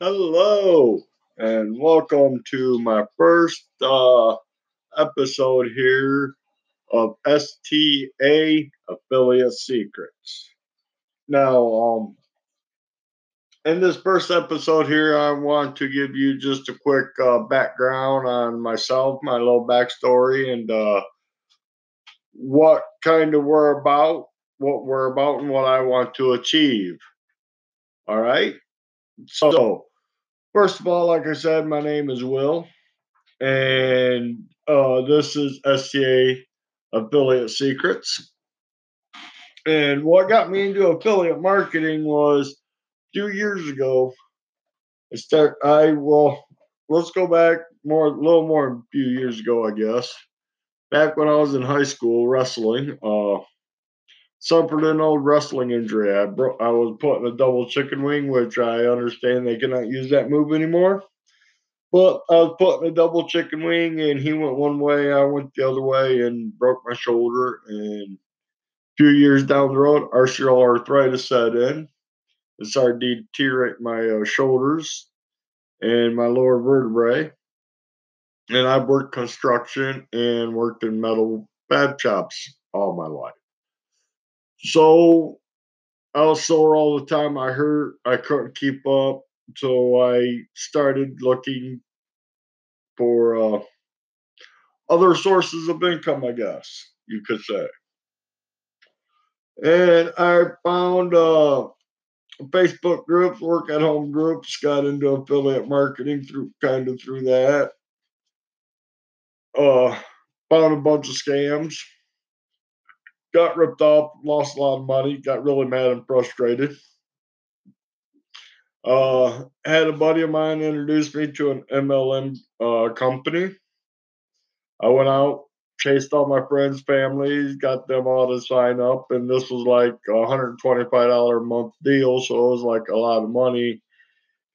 Hello, and welcome to my first uh, episode here of STA Affiliate Secrets. Now, um, in this first episode here, I want to give you just a quick uh, background on myself, my little backstory, and uh, what kind of we're about, what we're about, and what I want to achieve. All right. So, first of all, like I said, my name is Will, and uh, this is STA Affiliate Secrets. And what got me into affiliate marketing was a few years ago. I start. I well, let's go back more, a little more a few years ago, I guess. Back when I was in high school wrestling, uh, suffered an old wrestling injury. I broke. I was put in a double chicken wing, which I understand they cannot use that move anymore. But I was put in a double chicken wing, and he went one way, I went the other way, and broke my shoulder. And a few years down the road, osteoarthritis set in. It started to deteriorate my uh, shoulders and my lower vertebrae. And I've worked construction and worked in metal fab shops all my life. So I was sore all the time. I hurt. I couldn't keep up. So I started looking for uh, other sources of income, I guess you could say. And I found uh, Facebook groups, work at home groups, got into affiliate marketing through kind of through that. Uh, found a bunch of scams got ripped off, lost a lot of money, got really mad and frustrated. Uh, had a buddy of mine introduce me to an MLM uh, company. I went out, chased all my friends' families, got them all to sign up, and this was like a $125 a month deal, so it was like a lot of money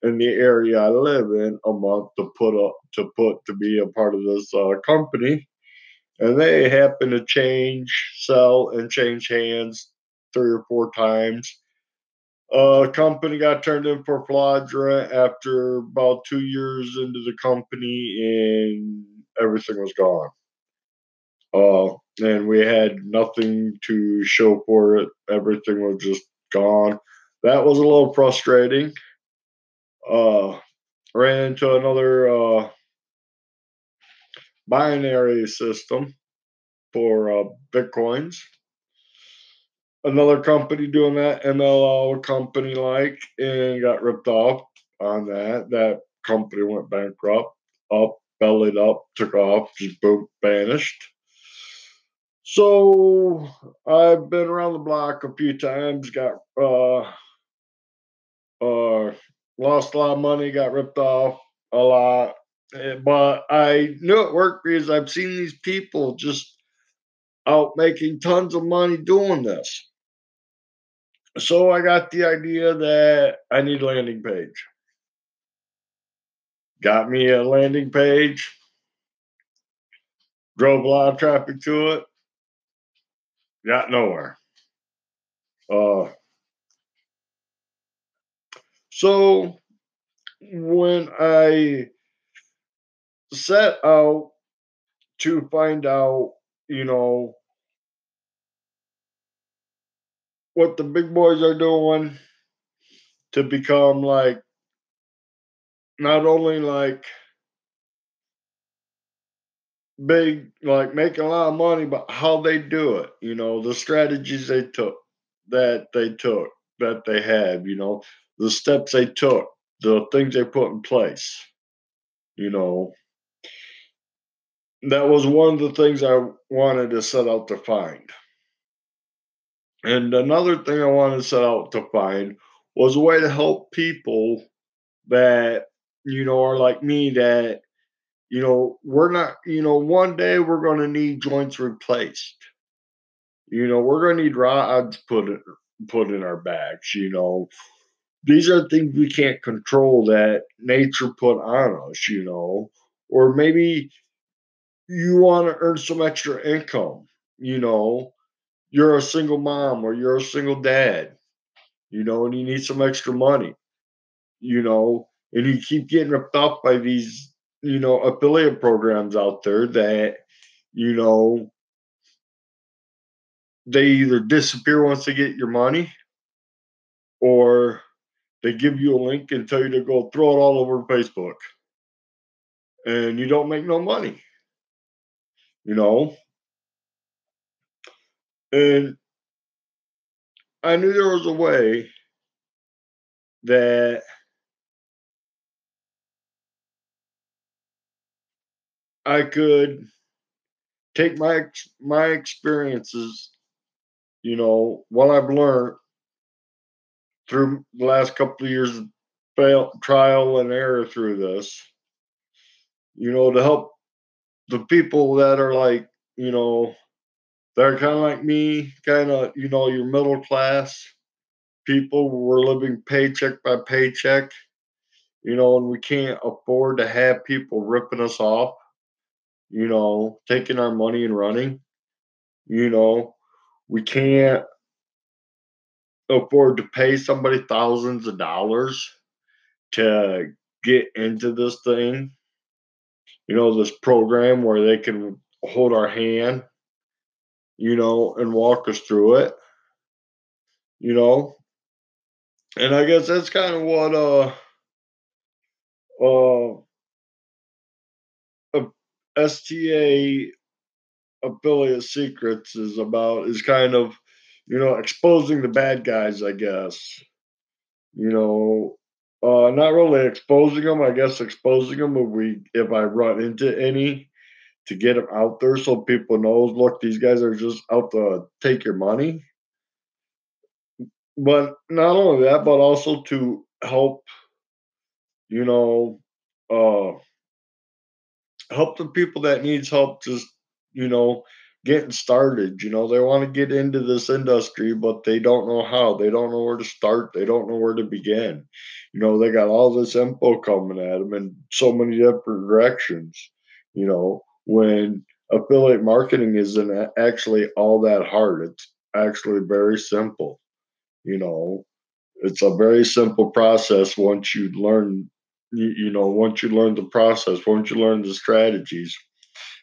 in the area I live in a month to put up to put to be a part of this uh, company and they happen to change, sell, and change hands three or four times. A company got turned in for fraudulent after about two years into the company, and everything was gone. Uh, and we had nothing to show for it. Everything was just gone. That was a little frustrating. Uh, ran into another uh, binary system for uh, bitcoins. Another company doing that, MLM company like, and got ripped off on that. That company went bankrupt, up, bellied up, took off, just boom, vanished. So I've been around the block a few times, got uh, uh, lost a lot of money, got ripped off a lot, but I knew it worked because I've seen these people just out making tons of money doing this. So I got the idea that I need a landing page. Got me a landing page, drove a lot of traffic to it, got nowhere. Uh, so when I set out to find out, you know, what the big boys are doing to become like not only like big like making a lot of money but how they do it you know the strategies they took that they took that they have you know the steps they took the things they put in place you know that was one of the things I wanted to set out to find. And another thing I wanted to set out to find was a way to help people that, you know, are like me that, you know, we're not, you know, one day we're going to need joints replaced. You know, we're going to need rods put in, put in our backs, you know. These are things we can't control that nature put on us, you know. Or maybe you want to earn some extra income, you know, you're a single mom or you're a single dad, you know, and you need some extra money. You know, and you keep getting ripped off by these, you know, affiliate programs out there that, you know, they either disappear once they get your money or they give you a link and tell you to go throw it all over Facebook. And you don't make no money. You know? And I knew there was a way that I could take my my experiences, you know, what I've learned through the last couple of years of fail, trial and error through this, you know, to help the people that are like, you know, they're kind of like me, kind of, you know, your middle class people. We're living paycheck by paycheck, you know, and we can't afford to have people ripping us off, you know, taking our money and running. You know, we can't afford to pay somebody thousands of dollars to get into this thing, you know, this program where they can hold our hand, you know, and walk us through it, you know. And I guess that's kind of what uh uh STA affiliate secrets is about is kind of you know, exposing the bad guys, I guess. You know, uh, not really exposing them. I guess exposing them if we if I run into any to get them out there so people knows. Look, these guys are just out to take your money. But not only that, but also to help. You know, uh, help the people that needs help. Just you know, getting started. You know, they want to get into this industry, but they don't know how. They don't know where to start. They don't know where to begin. You know, they got all this info coming at them in so many different directions. You know, when affiliate marketing isn't actually all that hard, it's actually very simple. You know, it's a very simple process once you learn. You, know, once you learn the process, once you learn the strategies,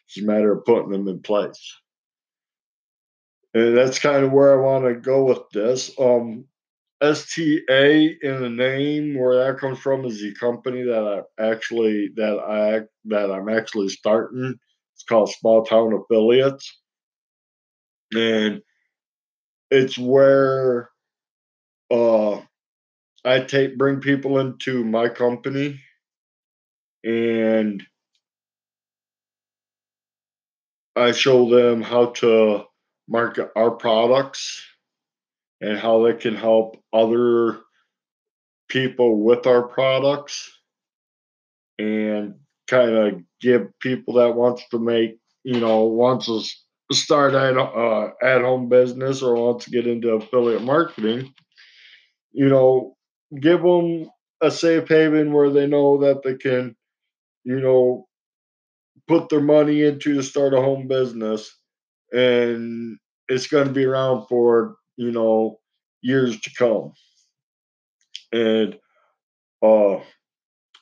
it's a matter of putting them in place and that's kind of where I want to go with this. Um, STA in the name, where that comes from, is the company that I actually that I that I'm actually starting. It's called Small Town Affiliates, and it's where uh, I take bring people into my company, and I show them how to market our products and how they can help other people with our products and kind of give people that wants to make you know wants to start at uh, at home business or wants to get into affiliate marketing you know give them a safe haven where they know that they can you know put their money into to start a home business and it's going to be around for you know years to come. And uh,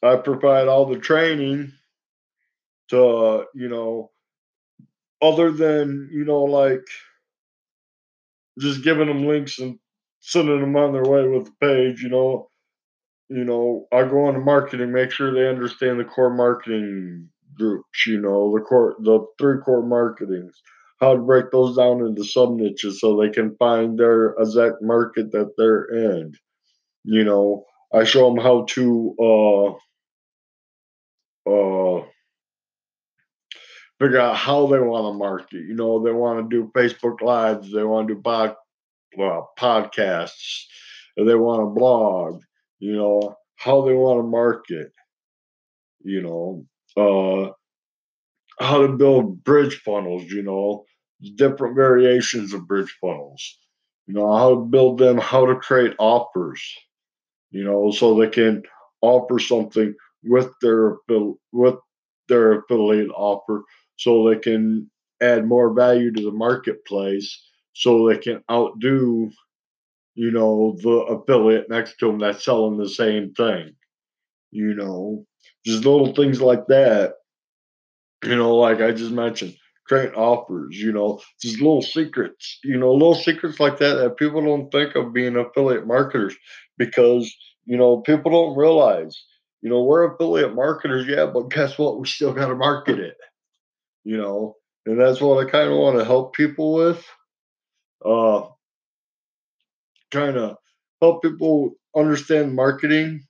I provide all the training to uh, you know, other than you know like just giving them links and sending them on their way with the page. You know, you know, I go on to marketing, make sure they understand the core marketing groups. You know, the core, the three core marketings how to break those down into sub niches so they can find their exact market that they're in. You know, I show them how to uh, uh, figure out how they want to market. You know, they want to do Facebook Lives, they want to do pod, well, podcasts, they want to blog. You know, how they want to market. You know, uh, how to build bridge funnels, you know, different variations of bridge funnels, you know, how to build them, how to create offers, you know, so they can offer something with their with their affiliate offer so they can add more value to the marketplace so they can outdo you know the affiliate next to them that's selling the same thing You know, just little things like that. You know, like I just mentioned, create offers, you know, just little secrets, you know, little secrets like that that people don't think of being affiliate marketers because, you know, people don't realize, you know, we're affiliate marketers, yeah, but guess what? We still got to market it, you know, and that's what I kind of want to help people with. Uh, kind of help people understand marketing,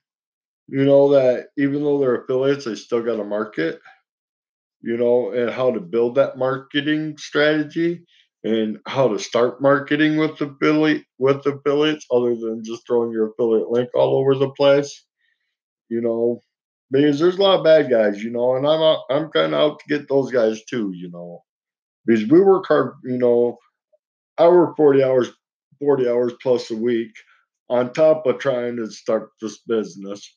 you know, that even though they're affiliates, they still got to market you know, and how to build that marketing strategy and how to start marketing with affiliate with affiliates other than just throwing your affiliate link all over the place. You know, because there's a lot of bad guys, you know, and I'm out, I'm kind of out to get those guys too, you know, because we work hard, you know. I work 40 hours, 40 hours plus a week on top of trying to start this business.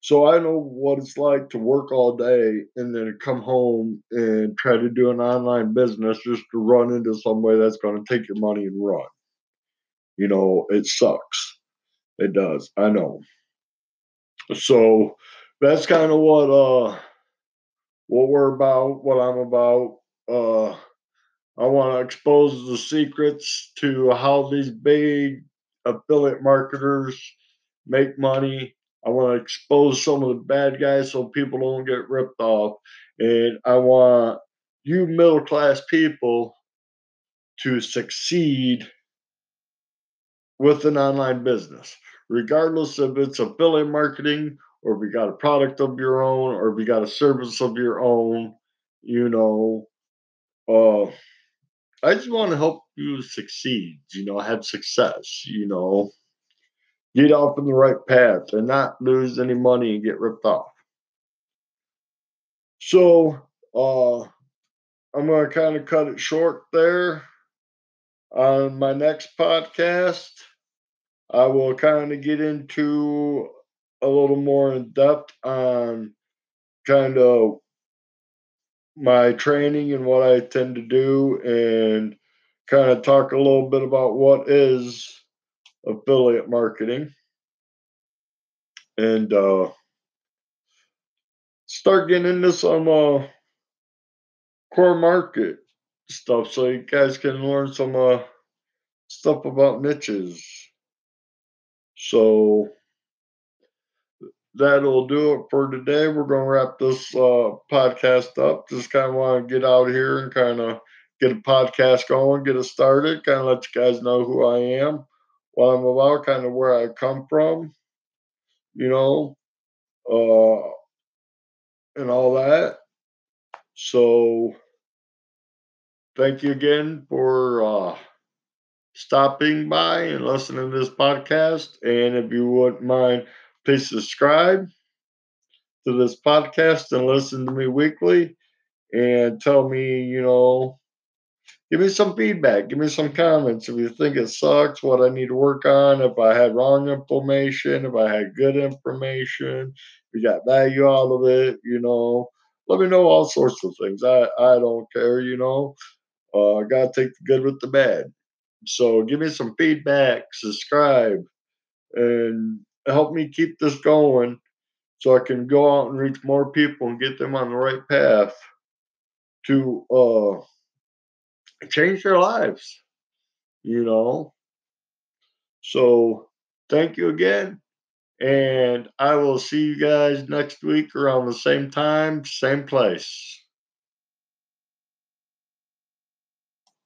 So I know what it's like to work all day and then come home and try to do an online business just to run into somebody that's going to take your money and run. You know, it sucks. It does. I know. So that's kind of what uh what we're about, what I'm about. Uh I want to expose the secrets to how these big affiliate marketers make money I want to expose some of the bad guys so people don't get ripped off. And I want you middle class people to succeed with an online business, regardless if it's affiliate marketing or if you got a product of your own or if you got a service of your own, you know. Uh, I just want to help you succeed, you know, have success, you know get off on the right path and not lose any money and get ripped off. So uh, I'm going to kind of cut it short there. On my next podcast, I will kind of get into a little more in depth on kind of my training and what I tend to do and kind of talk a little bit about what is affiliate marketing and uh, start getting into some uh, core market stuff so you guys can learn some uh, stuff about niches. So that'll do it for today. We're going to wrap this uh, podcast up. Just kind of want to get out here and kind of get a podcast going, get it started, kind of let you guys know who I am what I'm about, kind of where I come from, you know, uh, and all that. So, thank you again for uh, stopping by and listening to this podcast. And if you wouldn't mind, please subscribe to this podcast and listen to me weekly and tell me, you know, give me some feedback. Give me some comments. If you think it sucks, what I need to work on, if I had wrong information, if I had good information, if you got value out of it, you know, let me know all sorts of things. I, I don't care, you know. Uh, I got to take the good with the bad. So give me some feedback, subscribe, and help me keep this going so I can go out and reach more people and get them on the right path to uh change their lives, you know. So thank you again. And I will see you guys next week around the same time, same place.